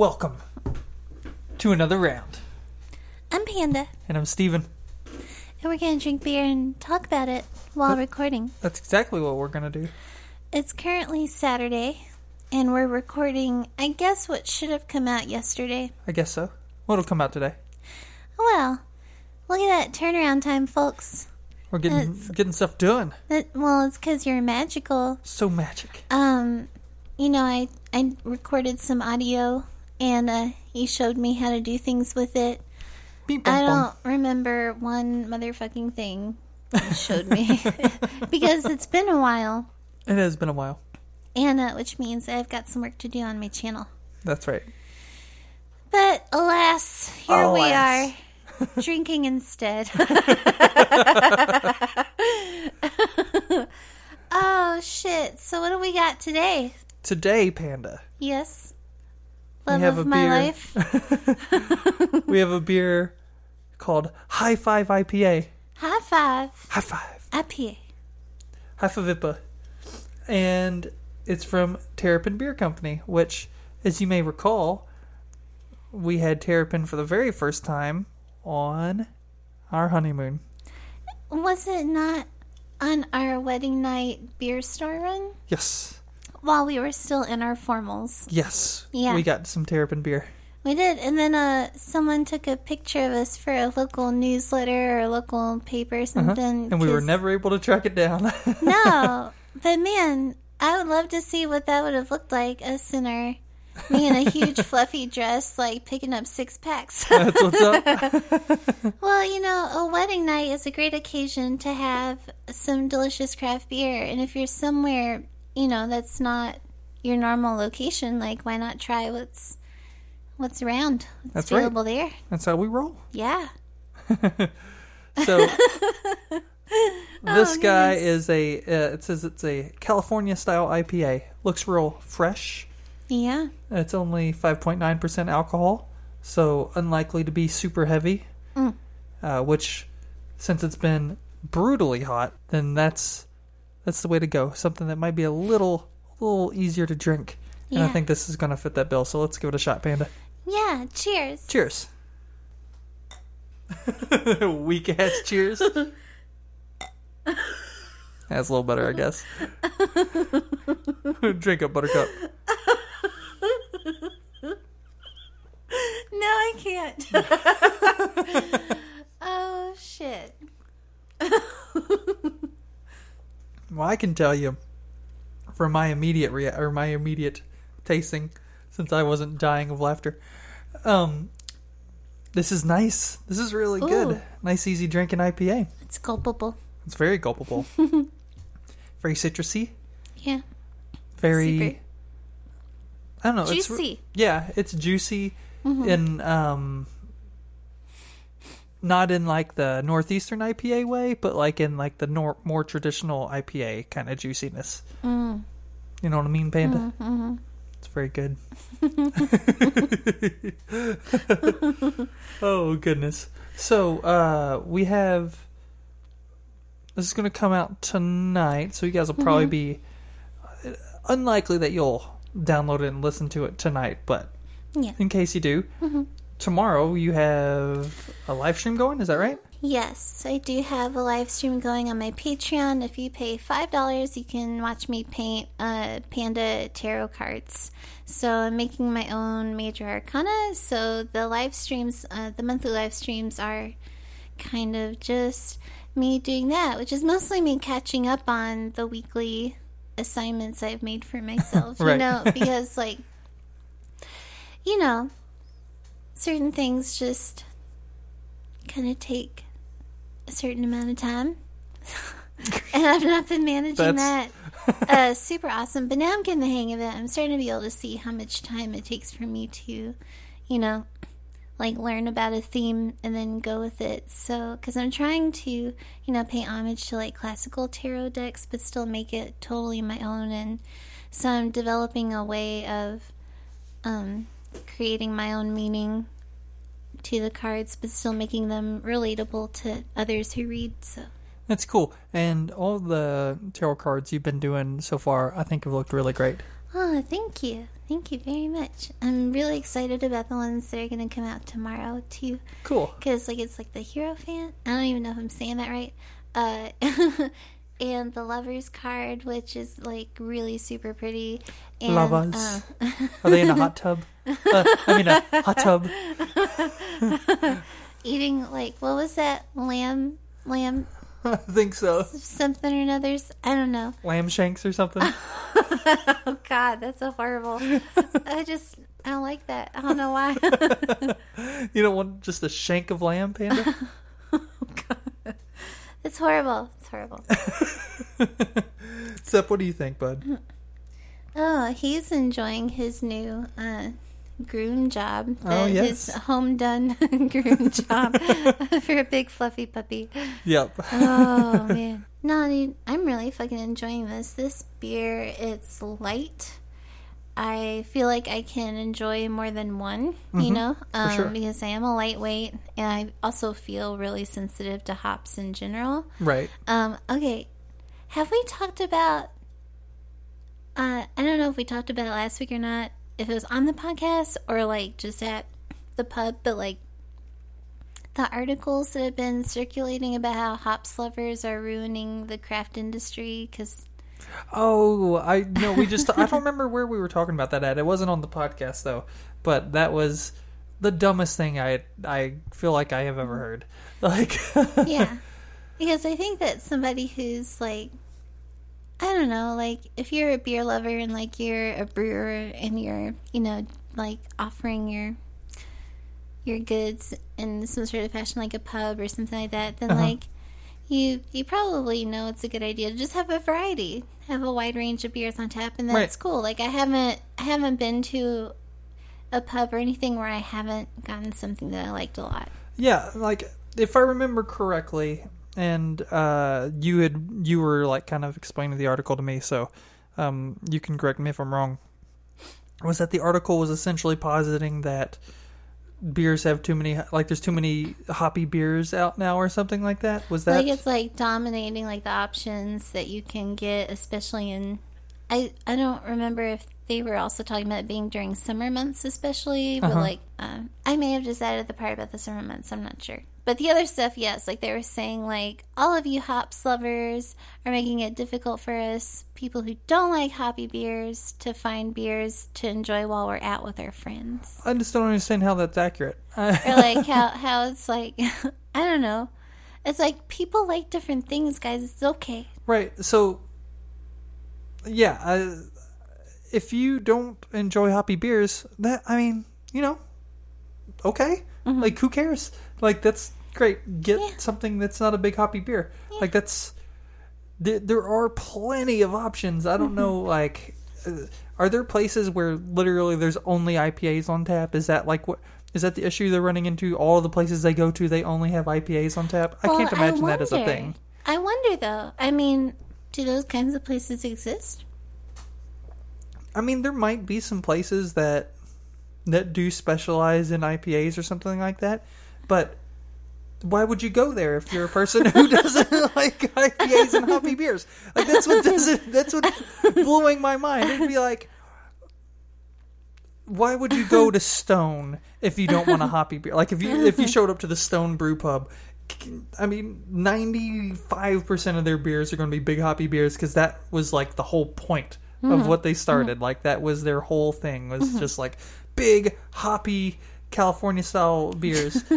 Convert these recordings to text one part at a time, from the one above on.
Welcome to another round. I'm Panda, And I'm Stephen. and we're gonna drink beer and talk about it while recording. That's exactly what we're going to do. It's currently Saturday, and we're recording, I guess, what should have come out yesterday. I guess so. What'll come out today? Well, look at that turnaround time, folks. We're getting It's- getting stuff done. That, well, it's because you're magical. So magic. Um, you know, I I recorded some audio, and uh, he showed me how to do things with it. Beep, I bum. don't remember one motherfucking thing he showed me because it's been a while. It has been a while. and uh, which means I've got some work to do on my channel. That's right. But alas, here Alas. we are, drinking instead. oh shit! So what do we got today? Today, Panda, Yes, love have a beer. we have a beer called High Five IPA. High five, High Five. IPA. High Fivipa. And it's from Terrapin Beer Company, which, as you may recall, we had Terrapin for the very first time on our honeymoon. Was it not on our wedding night beer store run Yes. While we were still in our formals? Yes. Yeah. We got some Terrapin beer. We did, and then uh, someone took a picture of us for a local newsletter or a local paper or something. Uh-huh. And we were never able to track it down. No, but man, I would love to see what that would have looked like. Us in our me in a huge fluffy dress, like picking up six packs. That's what's up. well, you know, a wedding night is a great occasion to have some delicious craft beer, and if you're somewhere, you know, that's not your normal location, like why not try what's what's around? What's That's right. available there? That's how we roll. Yeah. So this guy goodness. is a. Uh, it says it's a California style IPA. Looks real fresh. Yeah. It's only 5.9% alcohol, so unlikely to be super heavy. Mm. Uh, which, since it's been brutally hot, then that's that's the way to go. Something that might be a little little easier to drink. And I think this is going to fit that bill. So let's give it a shot, Panda. Yeah. Cheers. Cheers. Weak ass cheers. That's a little better, I guess. Drink up, Buttercup. No, I can't. oh shit. Well, I can tell you from my immediate rea- or my immediate tasting, since I wasn't dying of laughter. Um, this is nice. This is really good. Nice, easy drinking IPA. It's culpable. It's very gulpable. very citrusy. Yeah. Very. Super. I don't know. It's, Juicy. yeah, it's juicy Mm-hmm. in um, not in like the northeastern IPA way, but like in like the nor- more traditional IPA kind of juiciness. Mm. You know what I mean, Panda? Mm-hmm. It's very good. oh goodness. So uh we have this is going to come out tonight, so you guys will probably be uh, unlikely that you'll download it and listen to it tonight, but Yeah. in case you do, tomorrow you have a live stream going, is that right? Yes, I do have a live stream going on my Patreon. If you pay five dollars, you can watch me paint uh, panda tarot cards. So I'm making my own major arcana. So the live streams, uh, the monthly live streams, are kind of just me doing that, which is mostly me catching up on the weekly assignments I've made for myself. You know, because like, you know, certain things just kind of take a certain amount of time. and I've not been managing that uh, super awesome. But now I'm getting the hang of it. I'm starting to be able to see how much time it takes for me to, you know, like learn about a theme and then go with it. So, because I'm trying to, you know, pay homage to like classical tarot decks, but still make it totally my own. And so I'm developing a way of um, creating my own meaning to the cards, but still making them relatable to others who read. So, That's cool. And all the tarot cards you've been doing so far, I think have looked really great. Oh, thank you. Thank you very much. I'm really excited about the ones that are going to come out tomorrow, too. Cool. Because, like, it's like the Hierophant. I don't even know if I'm saying that right. Uh, and the Lover's card, which is, like, really super pretty. And, Lovers. uh, Are they in a hot tub? Uh, I mean, a hot tub. eating, like, what was that? Lamb? Lamb I think so. something or another's? I don't know. Lamb shanks or something. Oh, God, that's so horrible. I just, I don't like that. I don't know why. You don't want just a shank of lamb, Panda? It's horrible. It's horrible. Zep, what do you think, bud? Oh, he's enjoying his new uh, groom job. Oh, The- yes. His home done groom job for a big fluffy puppy. Yep. Oh, man. No, dude, I'm really fucking enjoying this. This beer, it's light. I feel like I can enjoy more than one, you know, um, sure. because I am a lightweight and I also feel really sensitive to hops in general. Right. Um, okay. Have we talked about uh I don't know if we talked about it last week or not, if it was on the podcast or like just at the pub, but like the articles that have been circulating about how hops lovers are ruining the craft industry because Oh, I no, we just I don't remember where we were talking about that at. It wasn't on the podcast though, but that was the dumbest thing I I feel like I have ever heard. Like yeah because i think that somebody who's like i don't know like if you're a beer lover and like you're a brewer and you're you know like offering your your goods in some sort of fashion like a pub or something like that then Uh-huh. like you you probably know it's a good idea to just have a variety have a wide range of beers on tap and that's Right. cool like i haven't i haven't been to a pub or anything where i haven't gotten something that i liked a lot Yeah, like if I remember correctly, and uh, you had you were like kind of explaining the article to me, so um, you can correct me if I'm wrong. Was that the article was essentially positing that beers have too many, like there's too many hoppy beers out now, or something like that? Was that like it's like dominating like the options that you can get especially in i i don't remember if they were also talking about it being during summer months especially but Uh-huh. like um, i may have just added the part about the summer months i'm not sure but the other stuff yes like they were saying like all of you hops lovers are making it difficult for us people who don't like hoppy beers to find beers to enjoy while we're out with our friends I just don't understand how that's accurate. or like how how it's like I don't know. It's like people like different things, guys. It's okay. Right. So, yeah, I, if you don't enjoy hoppy beers, that I mean, you know, okay. Mm-hmm. Like, who cares? Like, that's great. Get Yeah. something that's not a big hoppy beer. Like, that's there. There are plenty of options. I don't know. Like, uh, are there places where literally there's only IPAs on tap? Is that like what? Is that the issue they're running into? All the places they go to, they only have IPAs on tap. I Well, can't imagine that as a thing. I wonder though. I mean, do those kinds of places exist? I mean, there might be some places that that do specialize in IPAs or something like that, but why would you go there if you're a person who doesn't like IPAs and hoppy beers? Like that's what doesn't that's what blowing my mind. It'd be like, why would you go to Stone if you don't want a hoppy beer? Like if you if you showed up to the Stone Brew Pub. I mean, ninety-five percent of their beers are going to be big hoppy beers because that was like the whole point of what they started. Mm-hmm. Like that was their whole thing was mm-hmm. just like big hoppy California style beers.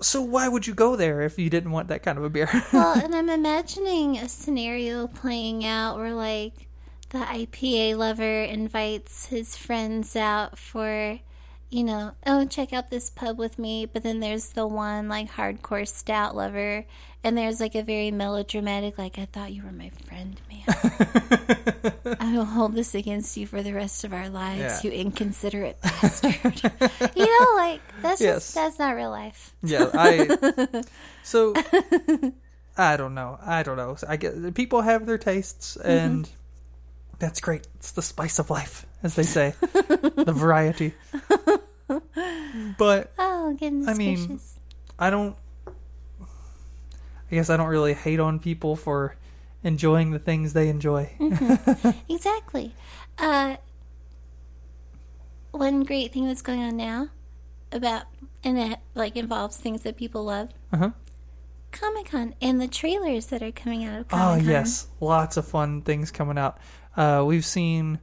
so why would you go there if you didn't want that kind of a beer? Well, and I'm imagining a scenario playing out where like the IPA lover invites his friends out for you know, oh, check out this pub with me. But then there's the one like hardcore stout lover, and there's like a very melodramatic, like, I thought you were my friend, man. I will hold this against you for the rest of our lives, Yeah. you inconsiderate bastard. you know, like, that's Yes. just, that's not real life. yeah, I. So I don't know. I don't know. I get people have their tastes, mm-hmm. and that's great. It's the spice of life, as they say, the variety. But Oh, goodness I mean, gracious. I don't. I guess I don't really hate on people for enjoying the things they enjoy. Exactly. Uh, one great thing that's going on now about, and it like involves things that people love. Uh-huh. Comic Con and the trailers that are coming out of Comic Con. Oh yes, lots of fun things coming out. Uh, we've seen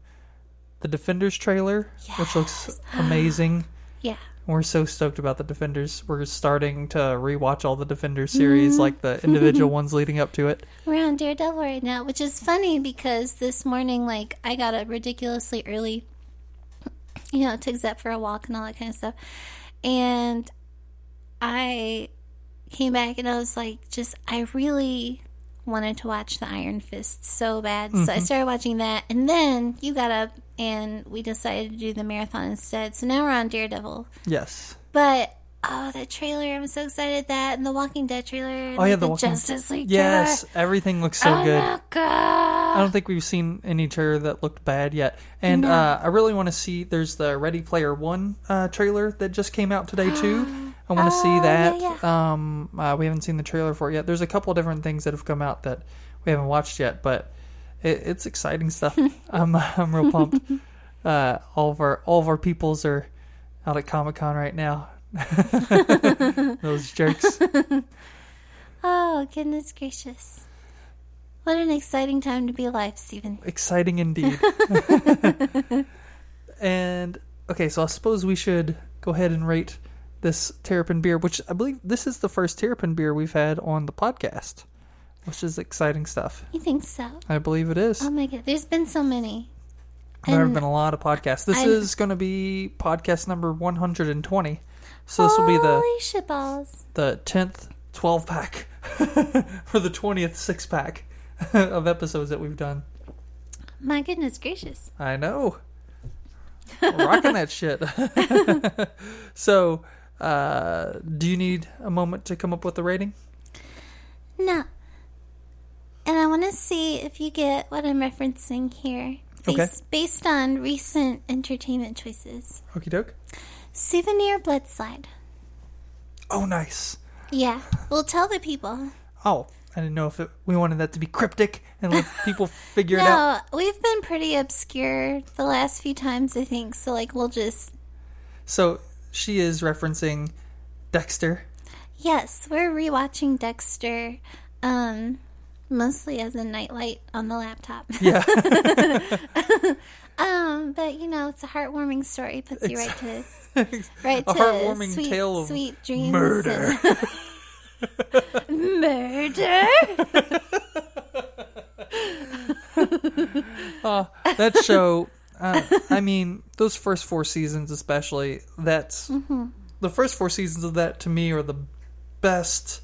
the Defenders trailer, which looks amazing. Yeah. We're so stoked about the Defenders. We're starting to rewatch all the Defenders series, mm-hmm. like the individual ones leading up to it. We're on Daredevil right now, which is funny because this morning, like, I got up ridiculously early, you know, took Zep for a walk and all that kind of stuff. And I came back and I was like, just, I really wanted to watch the Iron Fist so bad. So I started watching that. And then you got up and we decided to do the marathon instead. So now we're on Daredevil. Yes. But. Oh, that trailer! I'm so excited that and the Walking Dead trailer. And Oh yeah, like, the the Walking- Justice League. trailer. Yes, everything looks so oh good. my god! I don't think we've seen any trailer that looked bad yet. And No. uh, I really want to see. There's the Ready Player One uh, trailer that just came out today too. I want to see Oh, that. yeah, Um, uh, we haven't seen the trailer for it yet. There's a couple of different things that have come out that we haven't watched yet, but it, it's exciting stuff. I'm I'm real pumped. Uh, all of our all of our peoples are out at Comic Con right now. Those jerks. Oh, goodness gracious. What an exciting time to be alive, Stephen. Exciting indeed. and okay, so I suppose we should go ahead and rate this Terrapin beer, which I believe this is the first Terrapin beer we've had on the podcast, which is exciting stuff. You think so? I believe it is. Oh my god, there's been so many. there have been a lot of podcasts. This I- is going to be podcast number 120. So this will be the Holy shitballs. the 10th 12 pack for the 20th 6 pack of episodes that we've done. My goodness gracious. I know. Rocking that shit. so, uh, do you need a moment to come up with a rating? No. And I want to see if you get what I'm referencing here. Okay. Based, based on recent entertainment choices. Okie doke. Souvenir blood slide. Oh, nice. Yeah. We'll tell the people. Oh, I didn't know if it, we wanted that to be cryptic and let people figure it out. No, we've been pretty obscure the last few times, I think. So, like, we'll just. So, she is referencing Dexter. Yes, we're rewatching Dexter, um, mostly as a nightlight on the laptop. Yeah. Um, but you know, it's a heartwarming story. Puts you right to right A to heartwarming sweet, tale of sweet dreams. murder. and- murder. that show uh, i mean those first four seasons especially that's Mm-hmm. the first four seasons of that to me are the best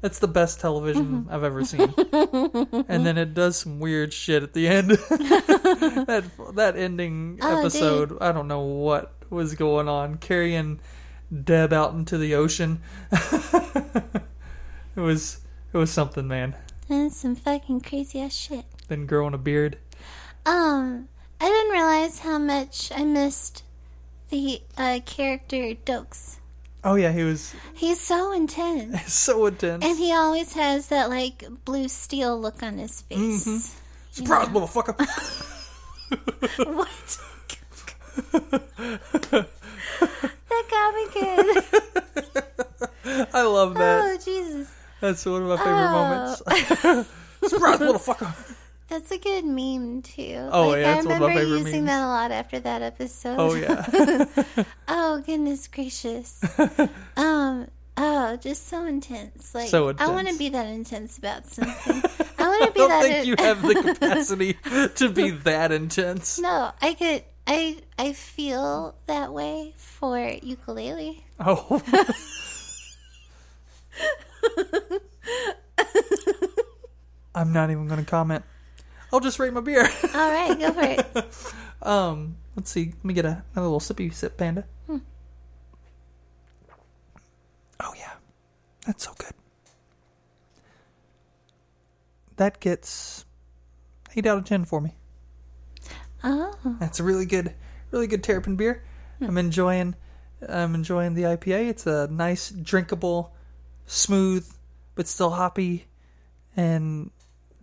that's the best television Mm-hmm. i've ever seen. And then it does some weird shit at the end. That that ending Oh, episode i don't know what was going on. Carrying deb out into the ocean. It was it was something man. That's some fucking crazy ass shit. then growing a beard. Um, I didn't realize how much I missed the uh, character Doakes. oh yeah he was He's so intense. so intense And he always has that like blue steel look on his face. Mm-hmm. Surprise, motherfucker! What? that got me good. I love that. Oh Jesus, That's one of my favorite Oh. moments. Surprise, motherfucker! That's a good meme too. Oh, like, yeah, I it's one of my remember using memes. that a lot after that episode. Oh yeah, Oh goodness gracious. um. Oh, just so intense. Like So I want to be that intense about something. I want to I be don't that. think you have the capacity to be that intense. No, I could. I I feel that way for ukulele. Oh, I'm not even going to comment. I'll just rate my beer. All right, go for it. Um, let's see. Let me get a, a little sippy sip, panda. Hmm. Oh yeah, that's so good. That gets eight out of ten for me. Oh, That's a really good, really good terrapin beer. I'm enjoying. I'm enjoying the IPA. It's a nice, drinkable, smooth, but still hoppy, and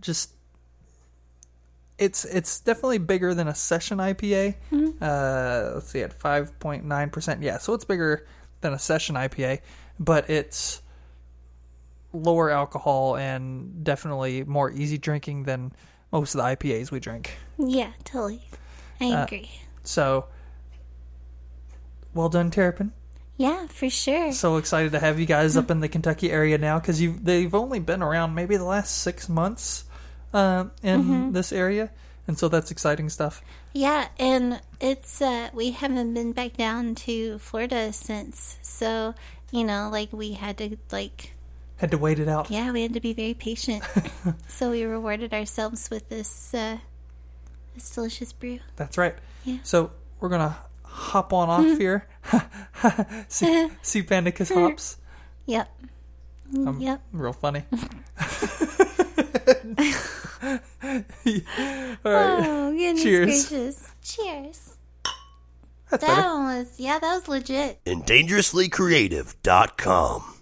just it's it's definitely bigger than a session IPA. Uh, let's see, at five point nine percent. Yeah, so it's bigger than a session IPA, but it's lower alcohol and definitely more easy drinking than most of the IPAs we drink. Yeah, totally. I Uh, agree. So, well done, Terrapin. Yeah, for sure. So excited to have you guys up in the Kentucky area now because you they've only been around maybe the last six months uh, in this area, and so that's exciting stuff. Yeah, and it's uh we haven't been back down to Florida since. So, you know, like we had to like Had to wait it out. yeah, we had to be very patient. so we rewarded ourselves with this uh this delicious brew. That's right. Yeah. So we're gonna hop on off here. see, see Pandicus hops. Yep. Um, yep. Real funny. All right. Oh, goodness Cheers. gracious. Cheers. That's That better. one was yeah, that was legit. and dangerouslycreative.com.